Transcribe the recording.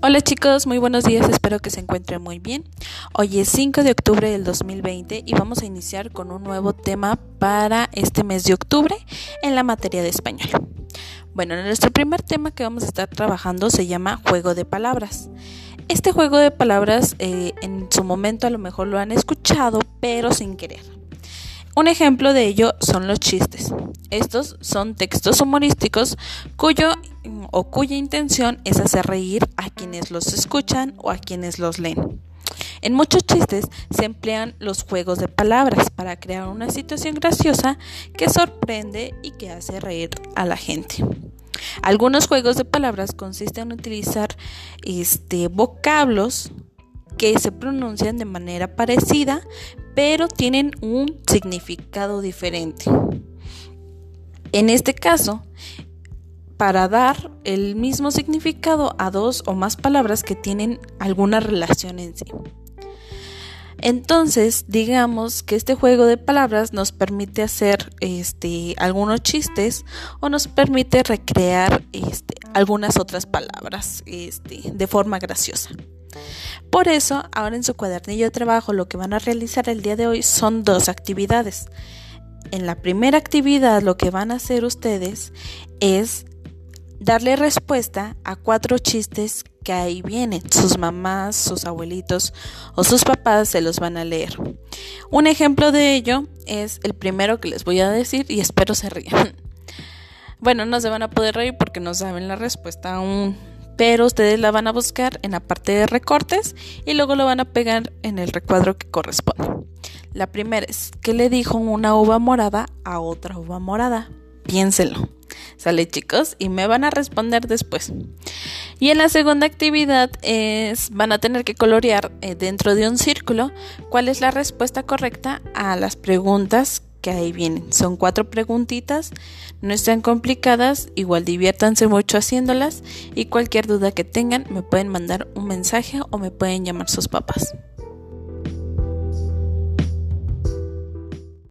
Hola chicos, muy buenos días, espero que se encuentren muy bien. Hoy es 5 de octubre del 2020 y vamos a iniciar con un nuevo tema para este mes de octubre en la materia de español. Bueno, nuestro primer tema que vamos a estar trabajando se llama juego de palabras. Este juego de palabras eh, en su momento a lo mejor lo han escuchado, pero sin querer. Un ejemplo de ello son los chistes. Estos son textos humorísticos cuyo o cuya intención es hacer reír a quienes los escuchan o a quienes los leen. En muchos chistes se emplean los juegos de palabras para crear una situación graciosa que sorprende y que hace reír a la gente. Algunos juegos de palabras consisten en utilizar este, vocablos que se pronuncian de manera parecida, pero tienen un significado diferente. En este caso, para dar el mismo significado a dos o más palabras que tienen alguna relación en sí. Entonces, digamos que este juego de palabras nos permite hacer este, algunos chistes o nos permite recrear este, algunas otras palabras este, de forma graciosa. Por eso, ahora en su cuadernillo de trabajo lo que van a realizar el día de hoy son dos actividades. En la primera actividad lo que van a hacer ustedes es darle respuesta a cuatro chistes que ahí vienen. Sus mamás, sus abuelitos o sus papás se los van a leer. Un ejemplo de ello es el primero que les voy a decir y espero se rían. Bueno, no se van a poder reír porque no saben la respuesta aún, pero ustedes la van a buscar en la parte de recortes y luego lo van a pegar en el recuadro que corresponde. La primera es, ¿qué le dijo una uva morada a otra uva morada? Piénselo. Sale chicos y me van a responder después. Y en la segunda actividad es van a tener que colorear eh, dentro de un círculo cuál es la respuesta correcta a las preguntas que ahí vienen. Son cuatro preguntitas, no están complicadas, igual diviértanse mucho haciéndolas y cualquier duda que tengan me pueden mandar un mensaje o me pueden llamar sus papás.